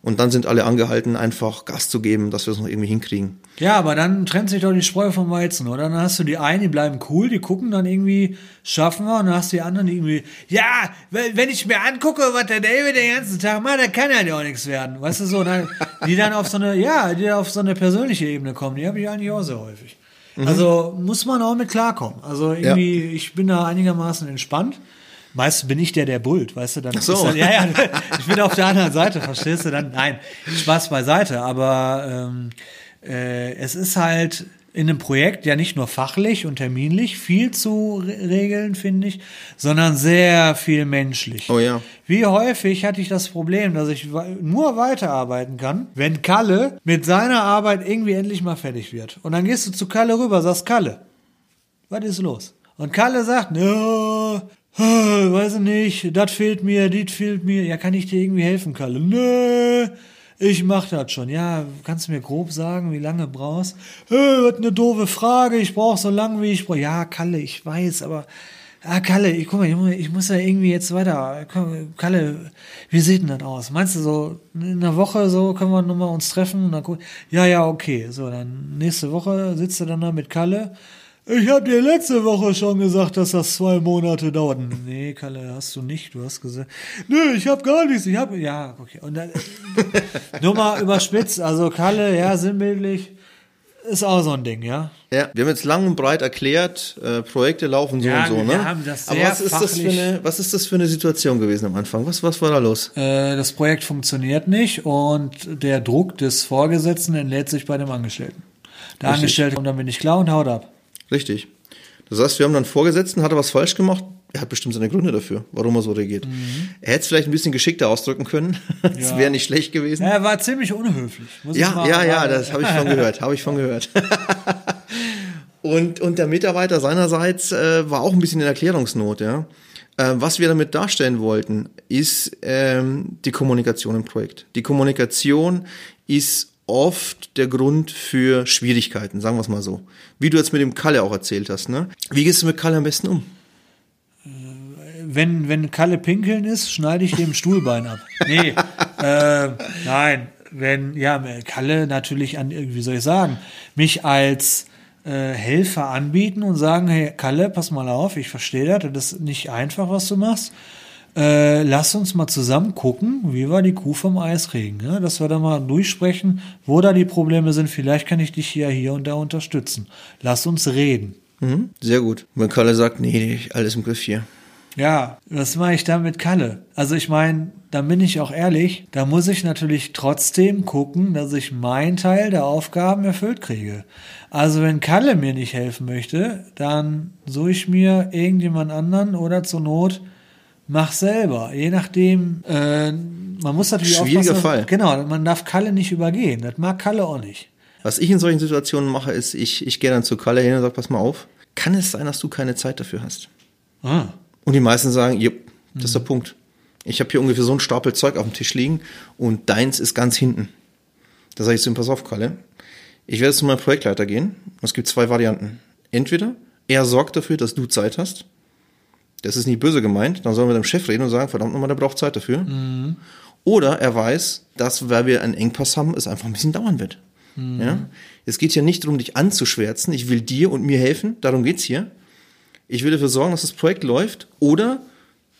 Und dann sind alle angehalten, einfach Gas zu geben, dass wir es noch irgendwie hinkriegen. Ja, aber dann trennt sich doch die Spreu vom Weizen, oder? Dann hast du die einen, die bleiben cool, die gucken dann irgendwie, schaffen wir, und dann hast du die anderen, die irgendwie, ja, wenn ich mir angucke, was der David den ganzen Tag macht, dann kann ja auch nichts werden. Weißt du so, dann, die dann auf so eine, ja, die auf so eine persönliche Ebene kommen, die habe ich eigentlich auch sehr häufig. Mhm. Also muss man auch mit klarkommen. Also irgendwie, ja. ich bin da einigermaßen entspannt. Meistens bin ich der, der bullt, weißt du? Dann Ach so. Dann, ja, ja, ich bin auf der anderen Seite, verstehst du? Dann, nein, Spaß beiseite, aber ähm, äh, es ist halt in einem Projekt ja nicht nur fachlich und terminlich viel zu regeln, finde ich, sondern sehr viel menschlich. Oh ja. Wie häufig hatte ich das Problem, dass ich nur weiterarbeiten kann, wenn Kalle mit seiner Arbeit irgendwie endlich mal fertig wird. Und dann gehst du zu Kalle rüber, sagst Kalle, was ist los? Und Kalle sagt, ja, weiß ich nicht, das fehlt mir, das fehlt mir. Ja, kann ich dir irgendwie helfen, Kalle? Nö, ich mach das schon. Ja, kannst du mir grob sagen, wie lange brauchst? Hey, was eine doofe Frage, ich brauche so lange, wie ich brauche. Ja, Kalle, ich weiß, aber ah, Kalle, ich, guck mal, ich muss ja irgendwie jetzt weiter. Kalle, wie sieht denn das aus? Meinst du so, in einer Woche so können wir nochmal uns treffen? Und dann ja, ja, okay. So, dann nächste Woche sitzt du dann da mit Kalle. Ich hab dir letzte Woche schon gesagt, dass das zwei Monate dauert. Nee, Kalle, hast du nicht. Du hast gesagt, nö, ich hab gar nichts. Ich hab, ja, okay. Und dann, nur mal überspitzt. Also Kalle, ja, sinnbildlich, ist auch so ein Ding, ja. Ja, wir haben jetzt lang und breit erklärt, äh, Projekte laufen so Ja, und so, wir ne? haben das Aber sehr was ist das, für eine, was ist das für eine Situation gewesen am Anfang? Was, was war da los? Äh, das Projekt funktioniert nicht und der Druck des Vorgesetzten entlädt sich bei dem Angestellten. Der Richtig. Angestellte kommt damit nicht klar und haut ab. Richtig. Das heißt, wir haben dann Vorgesetzten, hat er was falsch gemacht? Er hat bestimmt seine Gründe dafür, warum er so reagiert. Er hätte es vielleicht ein bisschen geschickter ausdrücken können. Das Ja. wäre nicht schlecht gewesen. Ja, er war ziemlich unhöflich. Ja, ja, ja, das habe ich von gehört, habe ich von gehört. und, und der Mitarbeiter seinerseits äh, war auch ein bisschen in Erklärungsnot, ja. Äh, was wir damit darstellen wollten, ist ähm, die Kommunikation im Projekt. Die Kommunikation ist oft der Grund für Schwierigkeiten, sagen wir es mal so. Wie du jetzt mit dem Kalle auch erzählt hast, ne? Wie gehst du mit Kalle am besten um? Wenn, wenn Kalle pinkeln ist, schneide ich dem Stuhlbein ab. Nee, äh, nein. Wenn, ja, Kalle natürlich an, wie soll ich sagen, mich als äh, Helfer anbieten und sagen, hey, Kalle, pass mal auf, ich verstehe das, das ist nicht einfach, was du machst. Äh, lass uns mal zusammen gucken, wie wir die Kuh vom Eis kriegen. Ja? Dass wir da mal durchsprechen, wo da die Probleme sind. Vielleicht kann ich dich hier, hier und da unterstützen. Lass uns reden. Mhm, sehr gut. Wenn Kalle sagt, nee, alles im Griff hier. Ja, was mache ich da mit Kalle? Also ich meine, da bin ich auch ehrlich, da muss ich natürlich trotzdem gucken, dass ich meinen Teil der Aufgaben erfüllt kriege. Also wenn Kalle mir nicht helfen möchte, dann suche ich mir irgendjemand anderen oder zur Not mach selber. Je nachdem, äh, man muss natürlich Schwieriger aufpassen. Fall. Genau, man darf Kalle nicht übergehen. Das mag Kalle auch nicht. Was ich in solchen Situationen mache, ist, ich, ich gehe dann zu Kalle hin und sage, pass mal auf, kann es sein, dass du keine Zeit dafür hast? Ah. Und die meisten sagen, jupp, das ist der Punkt. Ich habe hier ungefähr so einen Stapel Zeug auf dem Tisch liegen und deins ist ganz hinten. Da sage ich zu ihm, pass auf, Kalle, ich werde zu meinem Projektleiter gehen. Es gibt zwei Varianten. Entweder er sorgt dafür, dass du Zeit hast. Das ist nicht böse gemeint. Dann sollen wir mit dem Chef reden und sagen, verdammt nochmal, der braucht Zeit dafür. Oder er weiß, dass, weil wir einen Engpass haben, es einfach ein bisschen dauern wird. Ja? Es geht hier nicht darum, dich anzuschwärzen. Ich will dir und mir helfen. Darum geht's hier. Ich will dafür sorgen, dass das Projekt läuft. Oder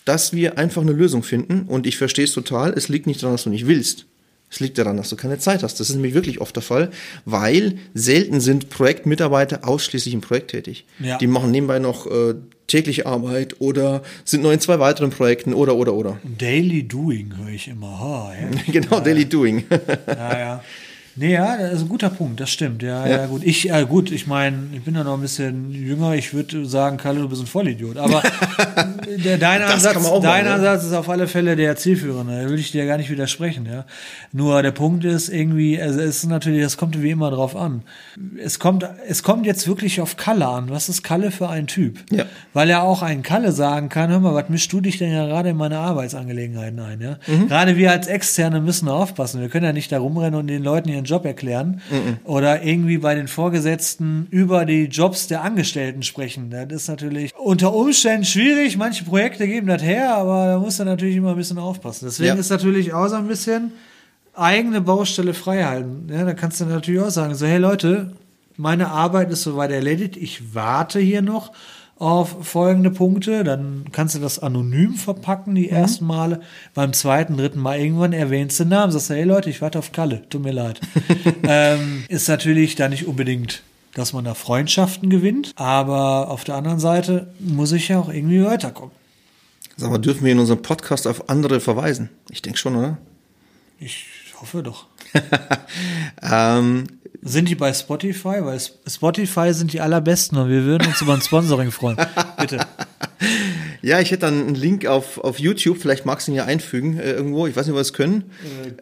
dass wir einfach eine Lösung finden. Und ich verstehe es total. Es liegt nicht daran, dass du nicht willst. Es liegt daran, dass du keine Zeit hast. Das ist nämlich wirklich oft der Fall, weil selten sind Projektmitarbeiter ausschließlich im Projekt tätig. Ja. Die machen nebenbei noch äh, tägliche Arbeit oder sind noch in zwei weiteren Projekten oder oder oder. Daily Doing höre ich immer. Ha, ja. genau, Daily Doing. Ja, ja. Nee, ja, das ist ein guter Punkt, das stimmt. Ja, ja, Ja. gut. Ich, äh, gut, ich meine, ich bin ja noch ein bisschen jünger. Ich würde sagen, Kalle, du bist ein Vollidiot. Aber der, dein, Das Ansatz, dein machen, ja. Ansatz ist auf alle Fälle der zielführende. Da will ich dir gar nicht widersprechen, ja. Nur der Punkt ist irgendwie, also es ist natürlich, das kommt wie immer drauf an. Es kommt, es kommt jetzt wirklich auf Kalle an. Was ist Kalle für ein Typ? Ja. Weil er auch ein Kalle sagen kann, hör mal, was mischst du dich denn ja gerade in meine Arbeitsangelegenheiten ein, ja? Mhm. Gerade wir als Externe müssen aufpassen. Wir können ja nicht da rumrennen und den Leuten ihren Job erklären Mhm. oder irgendwie bei den Vorgesetzten über die Jobs der Angestellten sprechen. Das ist natürlich unter Umständen schwierig. Manche Projekte geben das her, aber da muss er natürlich immer ein bisschen aufpassen. Deswegen Ja. ist natürlich auch so ein bisschen eigene Baustelle frei halten. Ja, da kannst du natürlich auch sagen, so, hey Leute, meine Arbeit ist soweit erledigt, ich warte hier noch auf folgende Punkte, dann kannst du das anonym verpacken, die ersten Male. Beim zweiten, dritten Mal irgendwann erwähnst du den Namen, sagst du, hey Leute, ich warte auf Kalle, tut mir leid. ähm, ist natürlich da nicht unbedingt, dass man da Freundschaften gewinnt, aber auf der anderen Seite muss ich ja auch irgendwie weiterkommen. Sag mal, dürfen wir in unserem Podcast auf andere verweisen? Ich denke schon, oder? Ich hoffe doch. Ähm, Sind die bei Spotify? Weil Spotify sind die allerbesten und wir würden uns über ein Sponsoring freuen. Bitte. ja, ich hätte dann einen Link auf, auf YouTube, vielleicht magst du ihn ja einfügen äh, irgendwo. Ich weiß nicht, ob wir es können.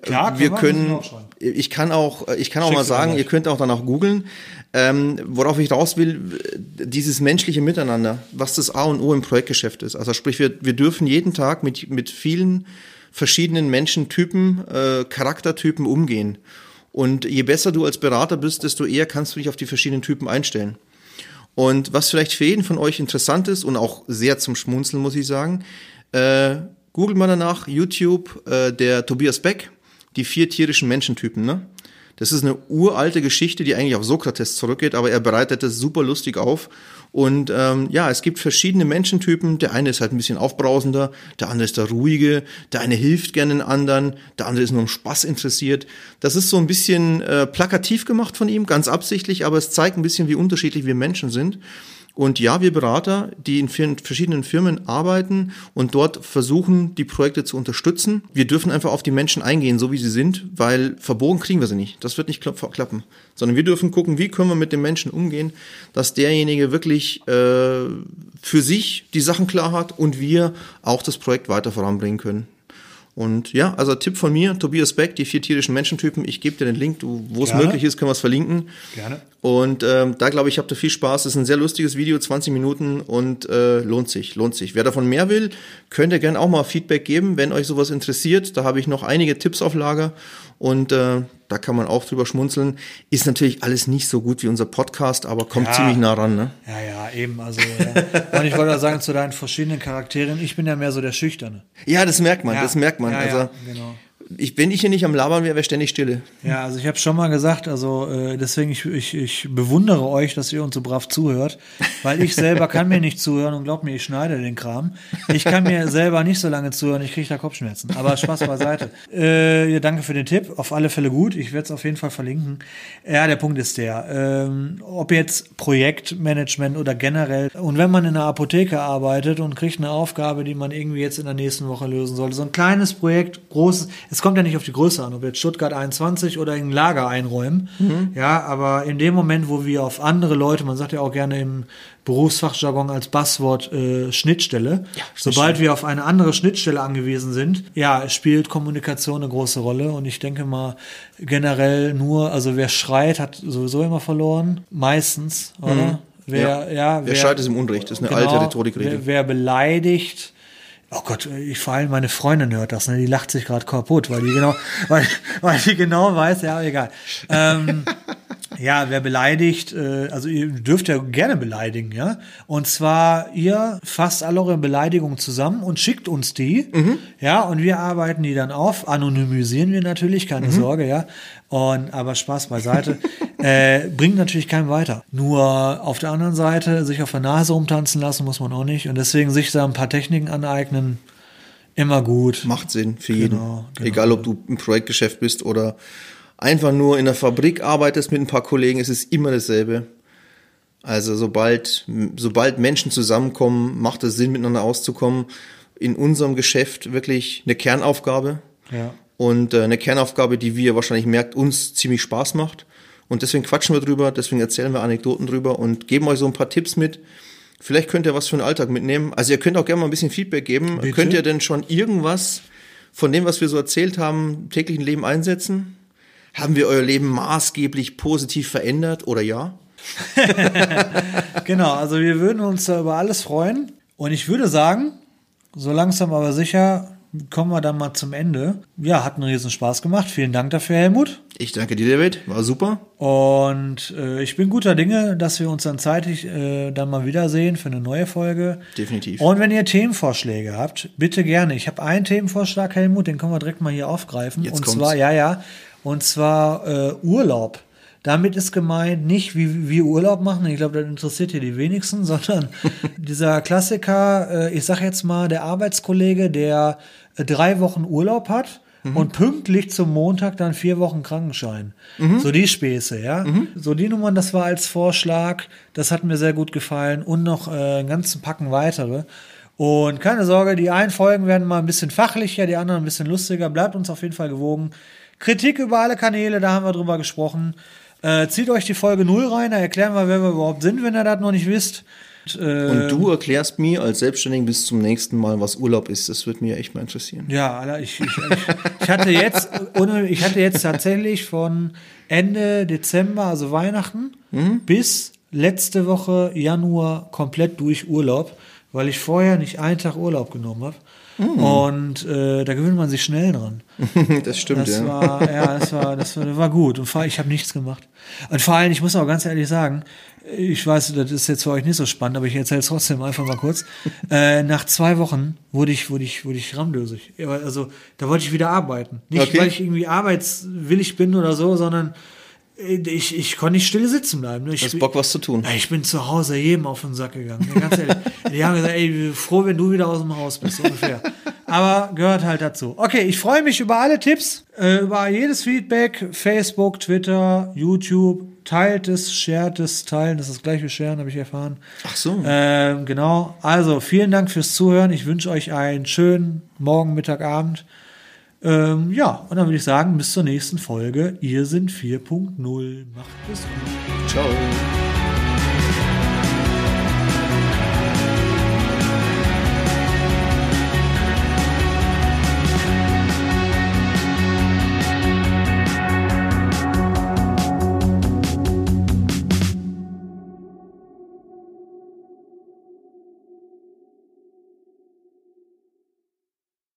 klar, wir können wir, können, ich kann auch, ich kann auch mal sagen, ihr könnt auch danach googeln. Ähm, worauf ich raus will, dieses menschliche Miteinander, was das A und O im Projektgeschäft ist. Also sprich, wir, wir dürfen jeden Tag mit, mit vielen verschiedenen Menschentypen, äh, Charaktertypen umgehen. Und je besser du als Berater bist, desto eher kannst du dich auf die verschiedenen Typen einstellen. Und was vielleicht für jeden von euch interessant ist und auch sehr zum Schmunzeln, muss ich sagen, äh, googelt mal danach, YouTube, äh, der Tobias Beck, die vier tierischen Menschentypen, ne? Das ist eine uralte Geschichte, die eigentlich auf Sokrates zurückgeht, aber er bereitet das super lustig auf. Und ähm, ja, es gibt verschiedene Menschentypen. Der eine ist halt ein bisschen aufbrausender, der andere ist der ruhige, der eine hilft gerne den anderen, der andere ist nur um Spaß interessiert. Das ist so ein bisschen äh, plakativ gemacht von ihm, ganz absichtlich, aber es zeigt ein bisschen, wie unterschiedlich wir Menschen sind. Und ja, wir Berater, die in verschiedenen Firmen arbeiten und dort versuchen, die Projekte zu unterstützen. Wir dürfen einfach auf die Menschen eingehen, so wie sie sind, weil verbogen kriegen wir sie nicht. Das wird nicht klappen. Sondern wir dürfen gucken, wie können wir mit den Menschen umgehen, dass derjenige wirklich äh, für sich die Sachen klar hat und wir auch das Projekt weiter voranbringen können. Und ja, also Tipp von mir, Tobias Beck, die vier tierischen Menschentypen. Ich gebe dir den Link, wo es möglich ist, können wir es verlinken. Gerne. Und ähm, da glaube ich, habt ihr viel Spaß. Es ist ein sehr lustiges Video, 20 Minuten und äh, lohnt sich, lohnt sich. Wer davon mehr will, könnt ihr gerne auch mal Feedback geben, wenn euch sowas interessiert. Da habe ich noch einige Tipps auf Lager und äh, da kann man auch drüber schmunzeln. Ist natürlich alles nicht so gut wie unser Podcast, aber kommt Ja. ziemlich nah ran. Ne? Ja, ja, eben. Also, ja. und ich wollte sagen zu deinen verschiedenen Charakteren, ich bin ja mehr so der Schüchterne. Ja, das merkt man, Ja. das merkt man. Also ja, genau. Ich, wenn ich hier nicht am Labern wäre, wäre ständig Stille. Ja, also ich habe schon mal gesagt, also äh, deswegen ich, ich, ich bewundere euch, dass ihr uns so brav zuhört, weil ich selber kann mir nicht zuhören und glaubt mir, ich schneide den Kram. Ich kann mir selber nicht so lange zuhören, ich kriege da Kopfschmerzen. Aber Spaß beiseite. Äh, ja, danke für den Tipp, auf alle Fälle gut. Ich werde es auf jeden Fall verlinken. Ja, der Punkt ist der, ähm, ob jetzt Projektmanagement oder generell und wenn man in einer Apotheke arbeitet und kriegt eine Aufgabe, die man irgendwie jetzt in der nächsten Woche lösen sollte, so ein kleines Projekt, großes, es kommt ja nicht auf die Größe an, ob jetzt Stuttgart 21 oder ein Lager einräumen. Ja, aber in dem Moment, wo wir auf andere Leute, man sagt ja auch gerne im Berufsfachjargon als Buzzword äh, Schnittstelle, sobald wir auf eine andere Schnittstelle angewiesen sind, ja, spielt Kommunikation eine große Rolle und ich denke mal generell nur, also wer schreit, hat sowieso immer verloren, meistens, oder? Wer, ja, Wer schreit, ist im Unrecht. Das ist eine alte Rhetorikregel. Wer, wer beleidigt, oh Gott, ich vor allem meine Freundin hört das, ne? Die lacht sich gerade kaputt, weil die genau, weil, weil die genau weiß, ja, egal. Ähm, ja, wer beleidigt, äh, also ihr dürft ja gerne beleidigen, ja. Und zwar ihr fasst alle eure Beleidigungen zusammen und schickt uns die, ja, und wir arbeiten die dann auf, anonymisieren wir natürlich, keine Sorge, ja. Und aber Spaß beiseite, äh, bringt natürlich keinen weiter. Nur auf der anderen Seite, sich auf der Nase rumtanzen lassen muss man auch nicht. Und deswegen sich da ein paar Techniken aneignen, immer gut. Macht Sinn für Genau, jeden. genau. Egal, ob du im Projektgeschäft bist oder einfach nur in der Fabrik arbeitest mit ein paar Kollegen, es ist immer dasselbe. Also sobald, sobald Menschen zusammenkommen, macht es Sinn, miteinander auszukommen. In unserem Geschäft wirklich eine Kernaufgabe. Ja. Und äh, eine Kernaufgabe, die, wie ihr wahrscheinlich merkt, uns ziemlich Spaß macht. Und deswegen quatschen wir drüber, deswegen erzählen wir Anekdoten drüber und geben euch so ein paar Tipps mit. Vielleicht könnt ihr was für den Alltag mitnehmen. Also ihr könnt auch gerne mal ein bisschen Feedback geben. Bitte? Könnt ihr denn schon irgendwas von dem, was wir so erzählt haben, im täglichen Leben einsetzen? Haben wir euer Leben maßgeblich positiv verändert oder ja? Genau, also wir würden uns da über alles freuen. Und ich würde sagen, so langsam aber sicher kommen wir dann mal zum Ende. Ja, hat einen riesen Spaß gemacht. Vielen Dank dafür, Helmut. Ich danke dir, David. War super. Und äh, ich bin guter Dinge, dass wir uns dann zeitig äh, dann mal wiedersehen für eine neue Folge. Definitiv. Und wenn ihr Themenvorschläge habt, bitte gerne. Ich habe einen Themenvorschlag, Helmut, den können wir direkt mal hier aufgreifen. Jetzt und kommt's. zwar, ja, ja, und zwar äh, Urlaub. Damit ist gemeint nicht, wie wir Urlaub machen, ich glaube, das interessiert hier die wenigsten, sondern dieser Klassiker, äh, ich sag jetzt mal, der Arbeitskollege, der äh, drei Wochen Urlaub hat und pünktlich zum Montag dann vier Wochen Krankenschein. So die Späße, ja. So die Nummern, das war als Vorschlag, das hat mir sehr gut gefallen und noch äh, einen ganzen Packen weitere. Und keine Sorge, die einen Folgen werden mal ein bisschen fachlicher, die anderen ein bisschen lustiger. Bleibt uns auf jeden Fall gewogen. Kritik über alle Kanäle, da haben wir drüber gesprochen. Äh, zieht euch die Folge 0 rein, da erklären wir, wer wir überhaupt sind, wenn ihr das noch nicht wisst. Und, äh, Und du erklärst mir als Selbstständigen bis zum nächsten Mal, was Urlaub ist. Das würde mir echt mal interessieren. Ja, Alter, ich, ich, ich, ich hatte jetzt, ich hatte jetzt tatsächlich von Ende Dezember, also Weihnachten, bis letzte Woche Januar komplett durch Urlaub, weil ich vorher nicht einen Tag Urlaub genommen habe. Und äh, da gewöhnt man sich schnell dran. das stimmt, Das ja. war, ja, das war, das war, das war gut. Und vor allem, ich habe nichts gemacht. Und vor allem, ich muss auch ganz ehrlich sagen, ich weiß, das ist jetzt für euch nicht so spannend, aber ich erzähle es trotzdem einfach mal kurz. äh, nach zwei Wochen wurde ich, wurde ich, wurde ich ramdösig. Ja, Also da wollte ich wieder arbeiten. Nicht, Okay. weil ich irgendwie arbeitswillig bin oder so, sondern ich, ich konnte nicht still sitzen bleiben. ne? Ich, Hast Bock, was zu tun. Ich bin zu Hause jedem auf den Sack gegangen. ne, Ganz ehrlich. Die haben gesagt, ey, froh, wenn du wieder aus dem Haus bist, ungefähr. Aber gehört halt dazu. Okay, ich freue mich über alle Tipps, äh, über jedes Feedback, Facebook, Twitter, YouTube. Teilt es, shared es, teilen, das ist gleich wie sharen, habe ich erfahren. Ach so. Ähm, genau. Also, vielen Dank fürs Zuhören. Ich wünsche euch einen schönen Morgen, Mittag, Abend. Ähm, ja, und dann würde ich sagen, bis zur nächsten Folge. Ihr sind 4.0. Macht es gut. Ciao.